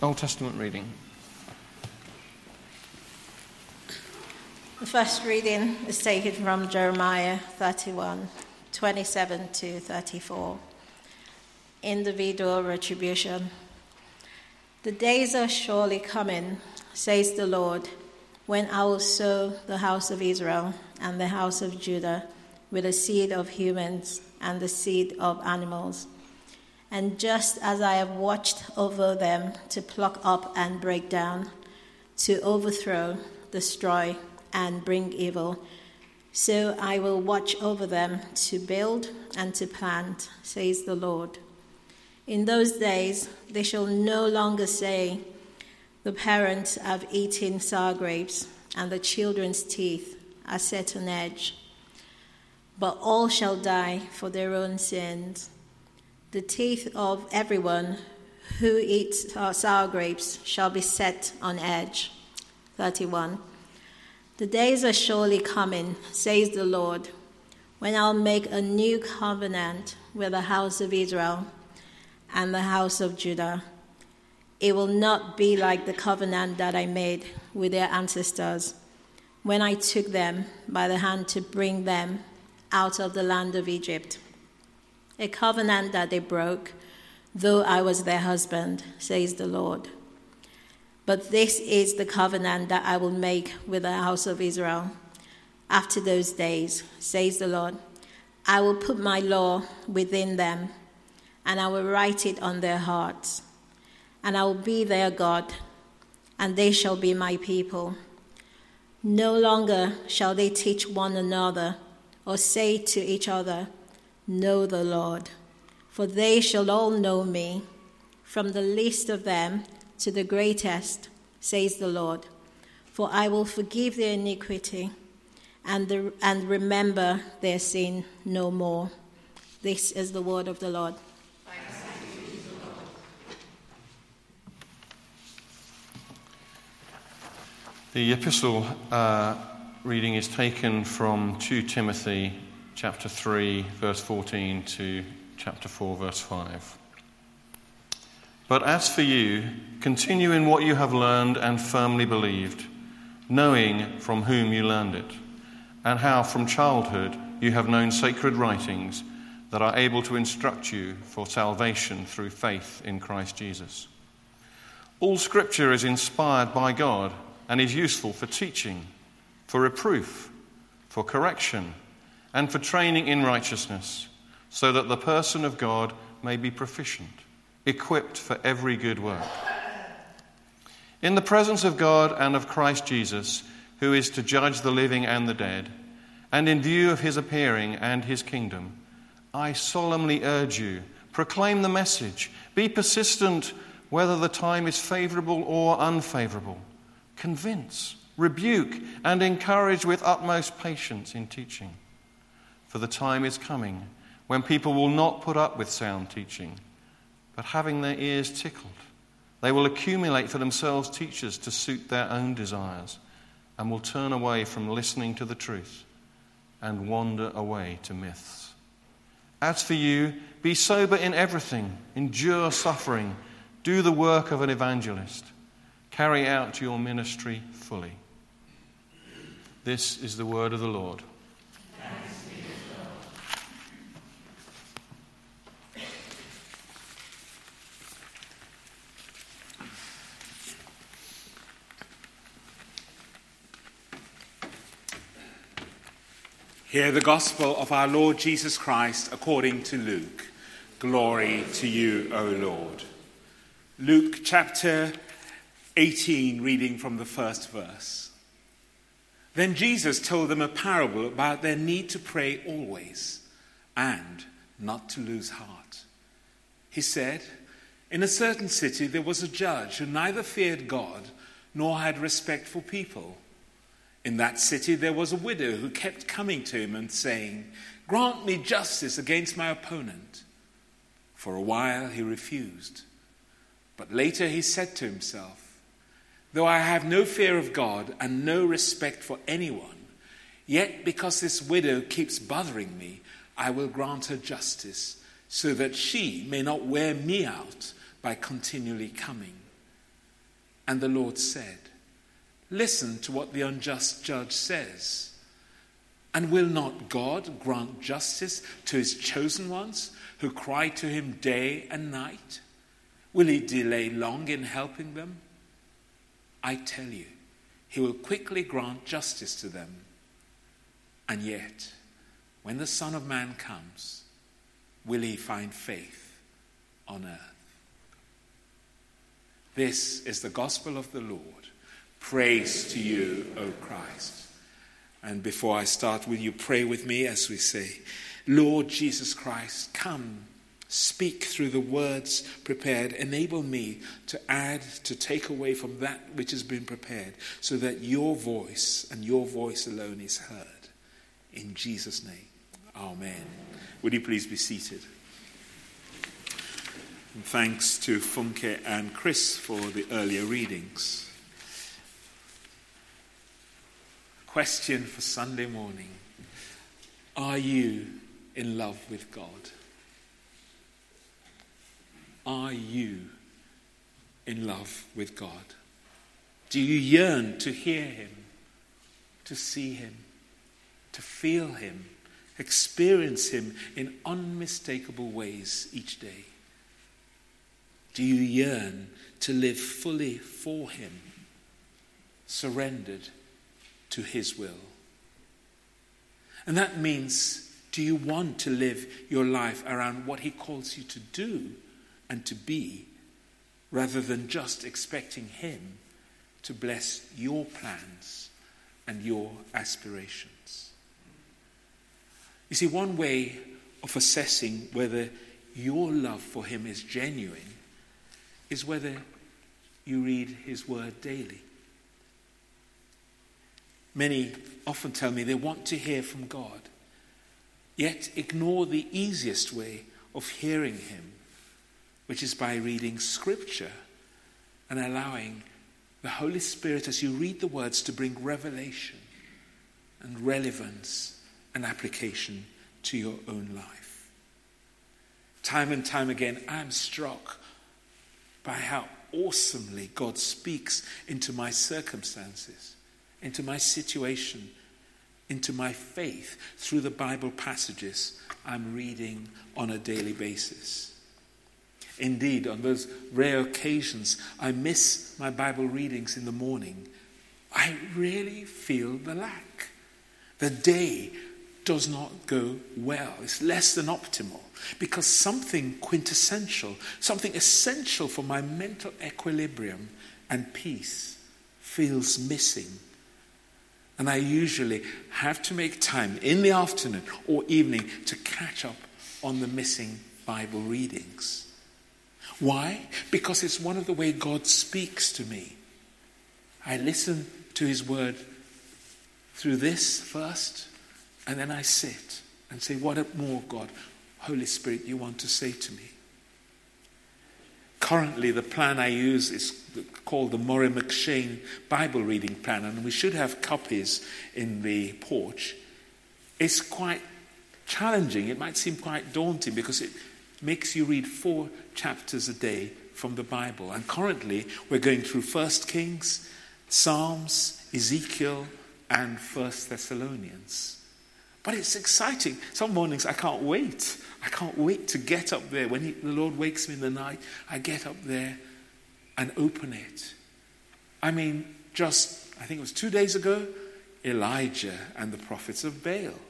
Old Testament reading. The first reading is taken from Jeremiah 31 27 to 34. Individual retribution. The days are surely coming, says the Lord, when I will sow the house of Israel and the house of Judah with the seed of humans and the seed of animals. And just as I have watched over them to pluck up and break down, to overthrow, destroy, and bring evil, so I will watch over them to build and to plant, says the Lord. In those days they shall no longer say, The parents have eaten sour grapes, and the children's teeth are set on edge. But all shall die for their own sins. The teeth of everyone who eats uh, sour grapes shall be set on edge. 31. The days are surely coming, says the Lord, when I'll make a new covenant with the house of Israel and the house of Judah. It will not be like the covenant that I made with their ancestors when I took them by the hand to bring them out of the land of Egypt. A covenant that they broke, though I was their husband, says the Lord. But this is the covenant that I will make with the house of Israel. After those days, says the Lord, I will put my law within them, and I will write it on their hearts. And I will be their God, and they shall be my people. No longer shall they teach one another, or say to each other, Know the Lord. For they shall all know me, from the least of them to the greatest, says the Lord. For I will forgive their iniquity and, the, and remember their sin no more. This is the word of the Lord. The epistle uh, reading is taken from 2 Timothy chapter 3, verse 14 to chapter 4, verse 5. But as for you, continue in what you have learned and firmly believed, knowing from whom you learned it, and how from childhood you have known sacred writings that are able to instruct you for salvation through faith in Christ Jesus. All scripture is inspired by God and is useful for teaching, for reproof, for correction, and for training in righteousness, so that the person of God may be proficient equipped for every good work. In the presence of God and of Christ Jesus, who is to judge the living and the dead, and in view of his appearing and his kingdom, I solemnly urge you proclaim the message, be persistent whether the time is favorable or unfavorable, convince, rebuke, and encourage with utmost patience in teaching. For the time is coming when people will not put up with sound teaching but having their ears tickled. They will accumulate for themselves teachers to suit their own desires and will turn away from listening to the truth and wander away to myths. As for you, be sober in everything, endure suffering, do the work of an evangelist, carry out your ministry fully. This is the word of the Lord. Hear the gospel of our Lord Jesus Christ according to Luke. Glory to you, O Lord. Luke chapter 18, reading from the first verse. Then Jesus told them a parable about their need to pray always and not to lose heart. He said, In a certain city there was a judge who neither feared God nor had respect for people. In that city, there was a widow who kept coming to him and saying, Grant me justice against my opponent. For a while, he refused. But later, he said to himself, Though I have no fear of God and no respect for anyone, yet because this widow keeps bothering me, I will grant her justice, so that she may not wear me out by continually coming. And the Lord said, Listen to what the unjust judge says. And will not God grant justice to his chosen ones who cry to him day and night? Will he delay long in helping them? I tell you, he will quickly grant justice to them. And yet, when the Son of Man comes, will he find faith on earth? This is the gospel of the Lord. Praise to you, O Christ. And before I start, will you pray with me as we say, Lord Jesus Christ, come, speak through the words prepared. Enable me to add, to take away from that which has been prepared, so that your voice and your voice alone is heard. In Jesus' name, Amen. Would you please be seated? And thanks to Funke and Chris for the earlier readings. Question for Sunday morning Are you in love with God? Are you in love with God? Do you yearn to hear Him, to see Him, to feel Him, experience Him in unmistakable ways each day? Do you yearn to live fully for Him, surrendered to His will? And that means, do you want to live your life around what He calls you to do and to be, rather than just expecting Him to bless your plans and your aspirations? You see, one way of assessing whether your love for Him is genuine is whether you read his word daily. Many often tell me they want to hear from God, yet ignore the easiest way of hearing him, which is by reading scripture and allowing the Holy Spirit, as you read the words, to bring revelation and relevance and application to your own life. Time and time again, I'm struck by how awesomely God speaks into my circumstances, into my situation, into my faith through the Bible passages I'm reading on a daily basis. Indeed, on those rare occasions I miss my Bible readings in the morning, I really feel the lack. The day does not go well. It's less than optimal because something quintessential, something essential for my mental equilibrium and peace feels missing. And I usually have to make time in the afternoon or evening to catch up on the missing Bible readings. Why? Because it's one of the way God speaks to me. I listen to his word through this first, and then I sit and say, What more, God, Holy Spirit, you want to say to me? Currently, the plan I use is called the Murray M'Cheyne Bible Reading Plan, and we should have copies in the porch. It's quite challenging. It might seem quite daunting because it makes you read four chapters a day from the Bible. And currently, we're going through First Kings, Psalms, Ezekiel, and First Thessalonians. But it's exciting. Some mornings I can't wait. I can't wait to get up there. When he, the Lord wakes me in the night, I get up there and open it. I mean, just, I think it was two days ago, Elijah and the prophets of Baal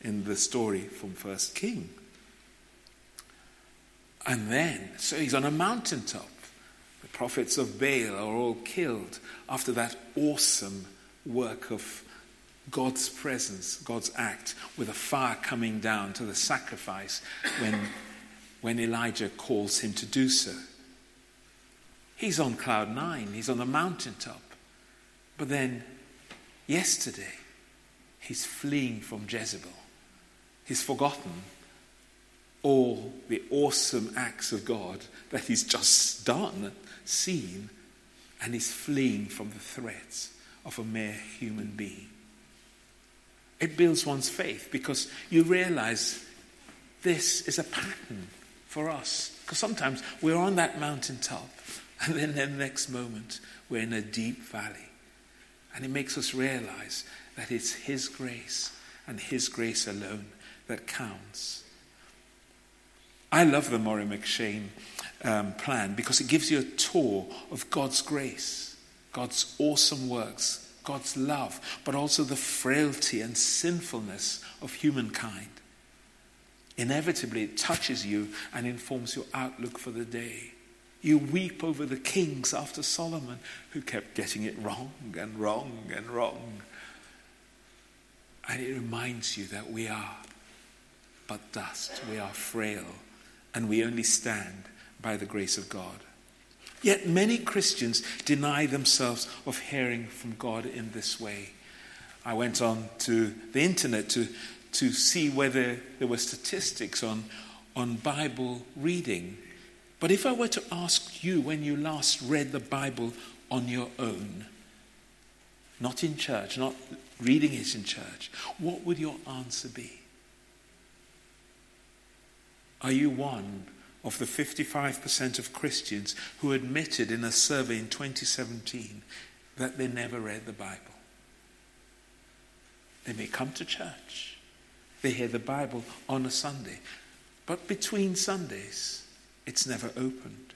in the story from First King. And then, so he's on a mountaintop. The prophets of Baal are all killed after that awesome work of God's presence, God's act, with a fire coming down to the sacrifice when, when Elijah calls him to do so. He's on cloud nine, he's on the mountaintop. But then, yesterday, he's fleeing from Jezebel. He's forgotten all the awesome acts of God that he's just done, seen, and he's fleeing from the threats of a mere human being. It builds one's faith because you realize this is a pattern for us. Because sometimes we're on that mountaintop And then the next moment, we're in a deep valley. And it makes us realize that it's His grace and His grace alone that counts. I love the Murray M'Cheyne um, plan because it gives you a tour of God's grace, God's awesome works, God's love, but also the frailty and sinfulness of humankind. Inevitably, it touches you and informs your outlook for the day. You weep over the kings after Solomon, who kept getting it wrong and wrong and wrong. And it reminds you that we are but dust, we are frail, and we only stand by the grace of God. Yet many Christians deny themselves of hearing from God in this way. I went on to the internet to, to see whether there were statistics on, on Bible reading. But if I were to ask you when you last read the Bible on your own, not in church, not reading it in church, what would your answer be? Are you one of the 55% of Christians who admitted in a survey in 2017 that they never read the Bible. They may come to church, they hear the Bible on a Sunday, but between Sundays, it's never opened.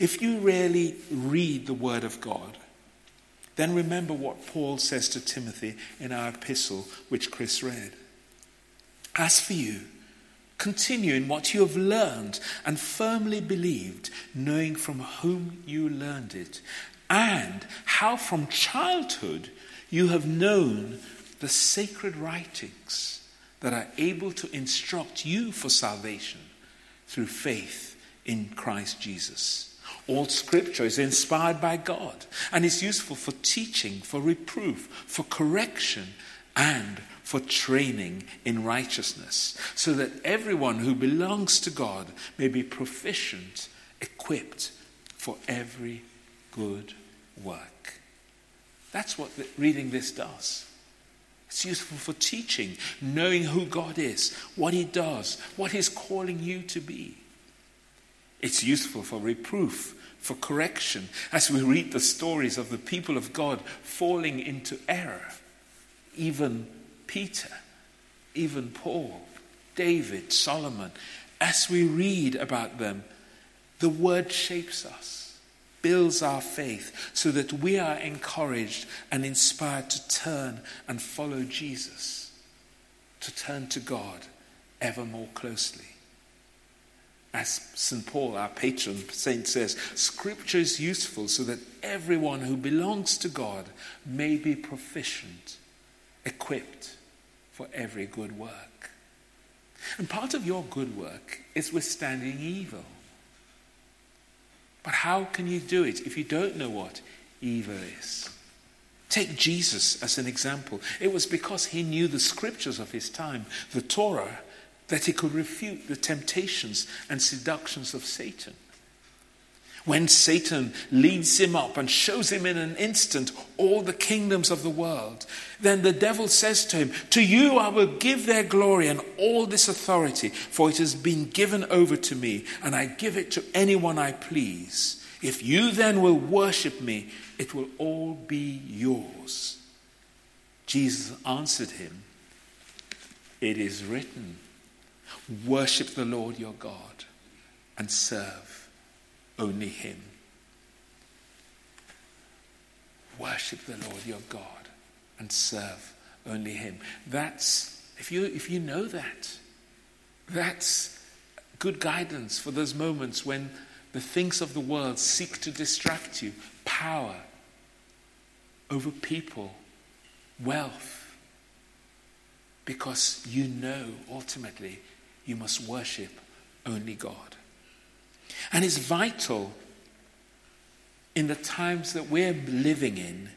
If you really read the Word of God, then remember what Paul says to Timothy in our epistle, which Chris read. As for you, Continue in what you have learned and firmly believed, knowing from whom you learned it, and how from childhood you have known the sacred writings that are able to instruct you for salvation through faith in Christ Jesus. All scripture is inspired by God and is useful for teaching, for reproof, for correction, and for training in righteousness, so that everyone who belongs to God may be proficient, equipped for every good work. That's what reading this does. It's useful for teaching, knowing who God is, what He does, what He's calling you to be. It's useful for reproof, for correction, as we read the stories of the people of God falling into error, even Peter, even Paul, David, Solomon, as we read about them, the word shapes us, builds our faith, so that we are encouraged and inspired to turn and follow Jesus, to turn to God ever more closely. As St. Paul, our patron saint, says, Scripture is useful so that everyone who belongs to God may be proficient, equipped for every good work. And part of your good work is withstanding evil. But how can you do it if you don't know what evil is? Take Jesus as an example. It was because he knew the scriptures of his time, the Torah, that he could refute the temptations and seductions of Satan. When Satan leads him up and shows him in an instant all the kingdoms of the world, then the devil says to him, To you I will give their glory and all this authority, for it has been given over to me, and I give it to anyone I please. If you then will worship me, it will all be yours. Jesus answered him, It is written, Worship the Lord your God and serve only Him. Worship the Lord your God and serve only Him. That's, if you, if you know that, that's good guidance for those moments when the things of the world seek to distract you power over people, wealth, because you know ultimately you must worship only God. And it's vital in the times that we're living in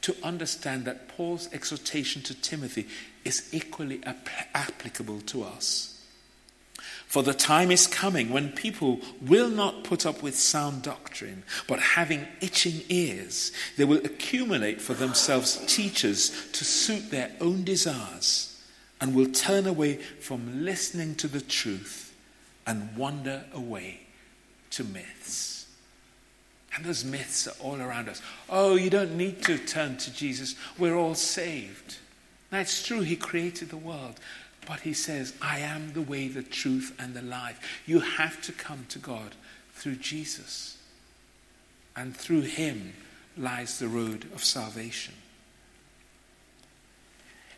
to understand that Paul's exhortation to Timothy is equally ap- applicable to us. For the time is coming when people will not put up with sound doctrine, but having itching ears, they will accumulate for themselves teachers to suit their own desires and will turn away from listening to the truth and wander away to myths. And those myths are all around us. Oh, you don't need to turn to Jesus. We're all saved. Now, it's true, He created the world. But He says, I am the way, the truth, and the life. You have to come to God through Jesus. And through Him lies the road of salvation.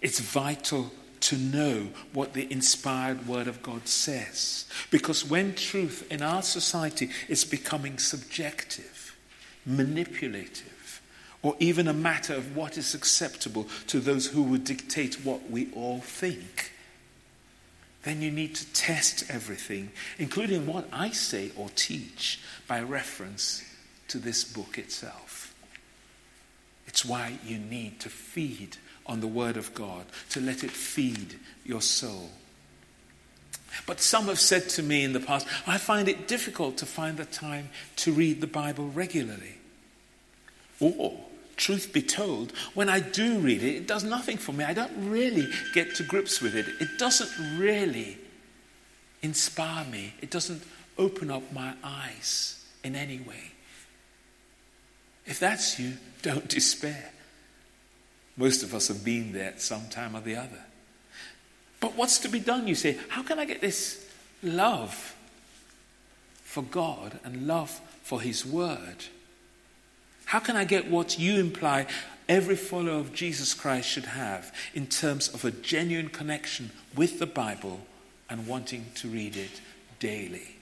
It's vital to know what the inspired Word of God says. Because when truth in our society is becoming subjective, manipulative, or even a matter of what is acceptable to those who would dictate what we all think, then you need to test everything, including what I say or teach, by reference to this book itself. It's why you need to feed on the Word of God, to let it feed your soul. But some have said to me in the past, I find it difficult to find the time to read the Bible regularly. Or, truth be told, when I do read it, it does nothing for me. I don't really get to grips with it. It doesn't really inspire me, it doesn't open up my eyes in any way. If that's you, don't despair. Most of us have been there at some time or the other. But what's to be done? You say, how can I get this love for God and love for His Word? How can I get what you imply every follower of Jesus Christ should have in terms of a genuine connection with the Bible and wanting to read it daily?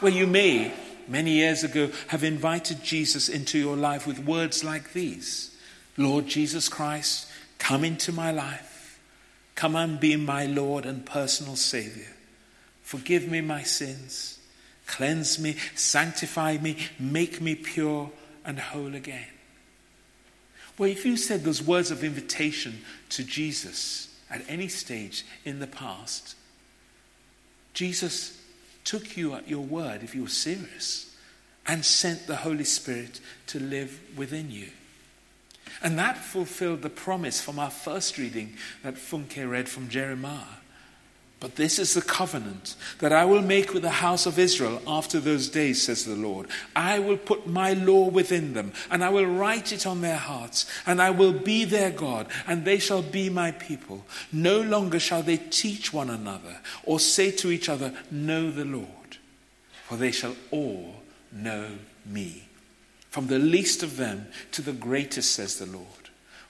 Well, you may, many years ago, have invited Jesus into your life with words like these Lord Jesus Christ, come into my life. Come and be my Lord and personal Savior. Forgive me my sins. Cleanse me, sanctify me, make me pure and whole again. Well, if you said those words of invitation to Jesus at any stage in the past, Jesus took you at your word if you were serious and sent the Holy Spirit to live within you. And that fulfilled the promise from our first reading that Funke read from Jeremiah. But this is the covenant that I will make with the house of Israel after those days, says the Lord. I will put my law within them, and I will write it on their hearts, and I will be their God, and they shall be my people. No longer shall they teach one another, or say to each other, Know the Lord, for they shall all know me from the least of them to the greatest, says the Lord.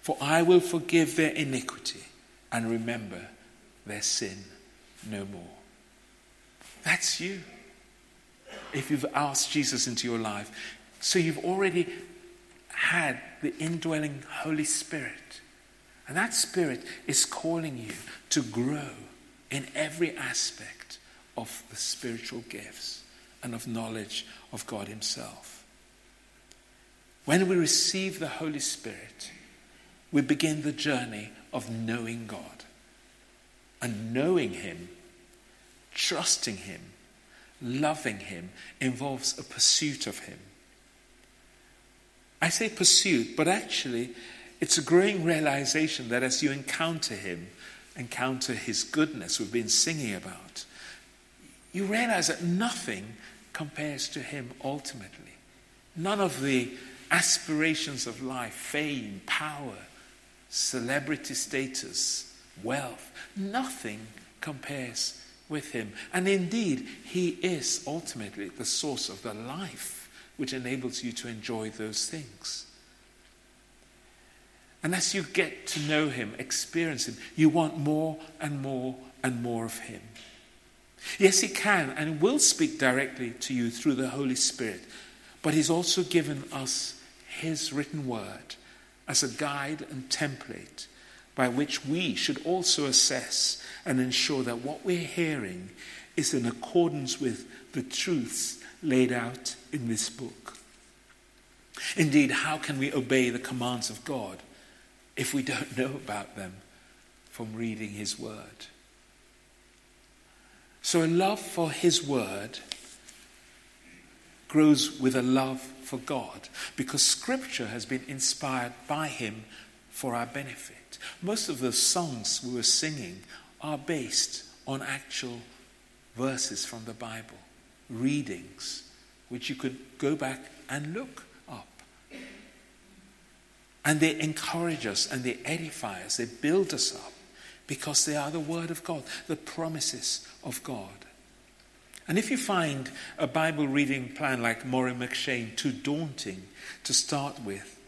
For I will forgive their iniquity and remember their sin no more. That's you. If you've asked Jesus into your life. So you've already had the indwelling Holy Spirit. And that Spirit is calling you to grow in every aspect of the spiritual gifts and of knowledge of God Himself. When we receive the Holy Spirit, we begin the journey of knowing God. And knowing Him, trusting Him, loving Him involves a pursuit of Him. I say pursuit, but actually, it's a growing realization that as you encounter Him, encounter His goodness we've been singing about, you realize that nothing compares to Him ultimately. None of the aspirations of life, fame, power, celebrity status, wealth, nothing compares with him. And indeed, he is ultimately the source of the life which enables you to enjoy those things. And as you get to know him, experience him, you want more and more and more of him. Yes, he can and will speak directly to you through the Holy Spirit, but he's also given us his written word as a guide and template by which we should also assess and ensure that what we're hearing is in accordance with the truths laid out in this book. Indeed, how can we obey the commands of God if we don't know about them from reading His Word? So, a love for His Word grows with a love for God because Scripture has been inspired by Him for our benefit. Most of the songs we were singing are based on actual verses from the Bible. readings which you could go back and look up. And they encourage us and they edify us, they build us up because they are the Word of God, the promises of God. And if you find a Bible reading plan like Maureen M'Cheyne too daunting to start with,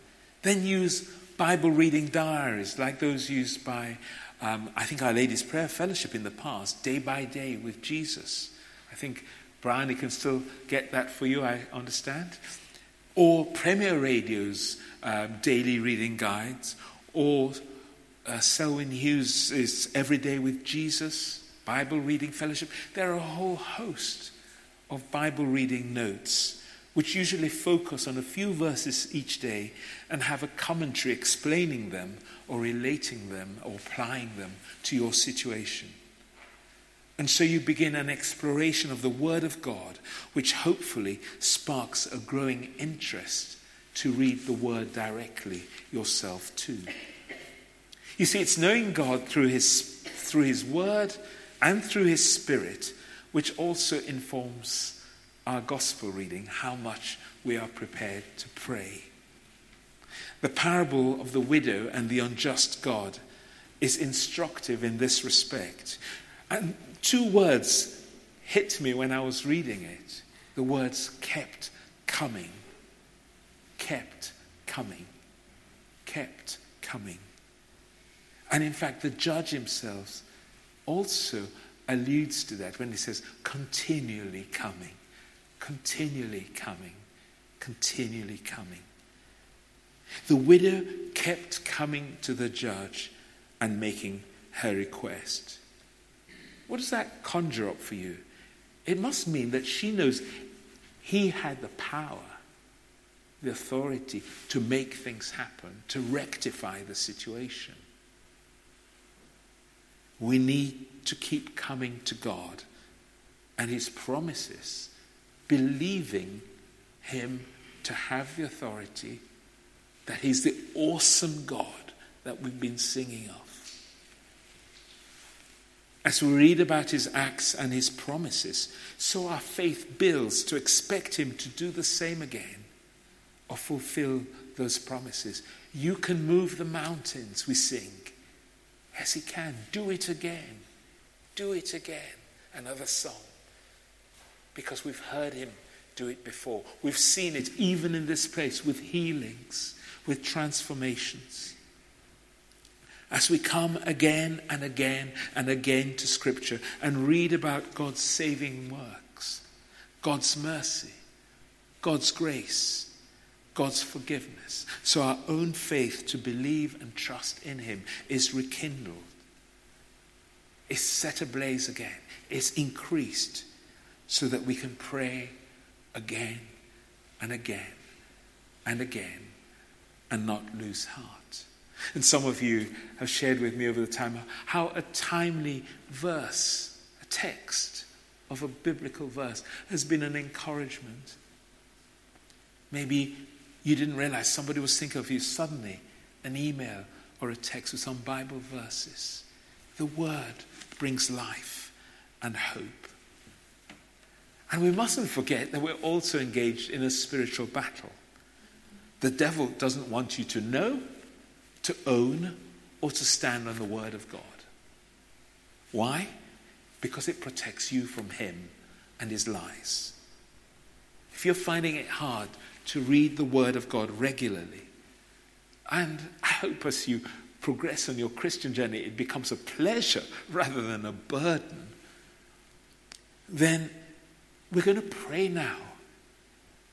then use Bible reading diaries like those used by, um, I think, Our Lady's Prayer Fellowship in the past, day by day with Jesus. I think Brian, he can still get that for you, I understand. Or Premier Radio's um, daily reading guides, or uh, Selwyn Hughes' Every Day with Jesus, Bible reading fellowship. There are a whole host of Bible reading notes which usually focus on a few verses each day and have a commentary explaining them or relating them or applying them to your situation. And so you begin an exploration of the Word of God, which hopefully sparks a growing interest to read the Word directly yourself too. You see, it's knowing God through His, through his Word and through His Spirit, which also informs our gospel reading, how much we are prepared to pray. The parable of the widow and the unjust God is instructive in this respect. And two words hit me when I was reading it. The words kept coming, kept coming, kept coming. And in fact, the judge himself also alludes to that when he says, continually coming, continually coming, continually coming. The widow kept coming to the judge and making her request. What does that conjure up for you? It must mean that she knows he had the power, the authority to make things happen, to rectify the situation. We need to keep coming to God and his promises, believing him to have the authority, that he's the awesome God that we've been singing of. As we read about his acts and his promises, so our faith builds to expect him to do the same again or fulfill those promises. You can move the mountains, we sing. Yes, he can. Do it again. Do it again. Another song. Because we've heard him do it before. We've seen it even in this place with healings, with transformations as we come again and again and again to Scripture and read about God's saving works, God's mercy, God's grace, God's forgiveness. So our own faith to believe and trust in Him is rekindled, is set ablaze again, is increased so that we can pray again and again and again and not lose heart. And some of you have shared with me over the time how a timely verse, a text of a biblical verse, has been an encouragement. Maybe you didn't realize somebody was thinking of you suddenly, an email or a text with some Bible verses. The Word brings life and hope. And we mustn't forget that we're also engaged in a spiritual battle. The devil doesn't want you to know to own or to stand on the Word of God. Why? Because it protects you from Him and His lies. If you're finding it hard to read the Word of God regularly, and I hope as you progress on your Christian journey, it becomes a pleasure rather than a burden, then we're going to pray now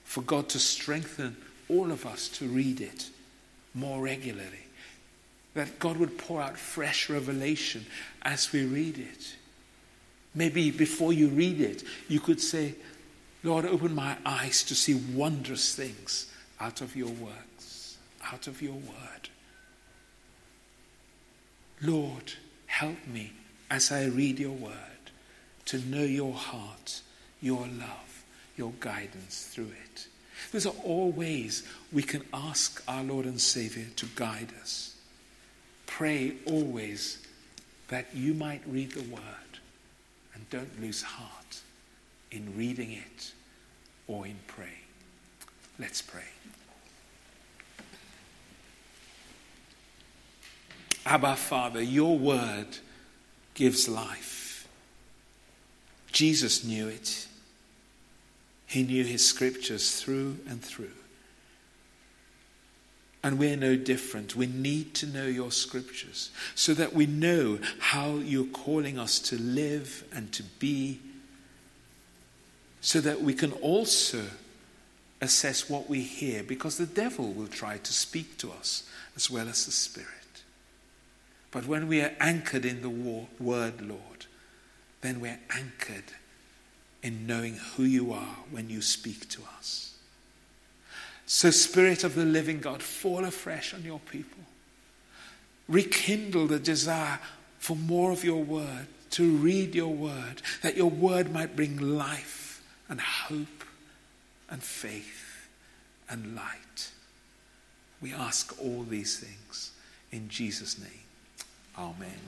for God to strengthen all of us to read it more regularly. That God would pour out fresh revelation as we read it. Maybe before you read it, you could say, Lord, open my eyes to see wondrous things out of your works, out of your word. Lord, help me as I read your word to know your heart, your love, your guidance through it. These are all ways we can ask our Lord and Savior to guide us. Pray always that you might read the word and don't lose heart in reading it or in praying. Let's pray. Abba, Father, your word gives life. Jesus knew it. He knew his scriptures through and through. And we're no different. We need to know your scriptures so that we know how you're calling us to live and to be, so that we can also assess what we hear, because the devil will try to speak to us as well as the Spirit. But when we are anchored in the word, Lord, then we're anchored in knowing who you are when you speak to us. So, Spirit of the living God, fall afresh on your people. Rekindle the desire for more of your word, to read your word, that your word might bring life and hope and faith and light. We ask all these things in Jesus' name. Amen.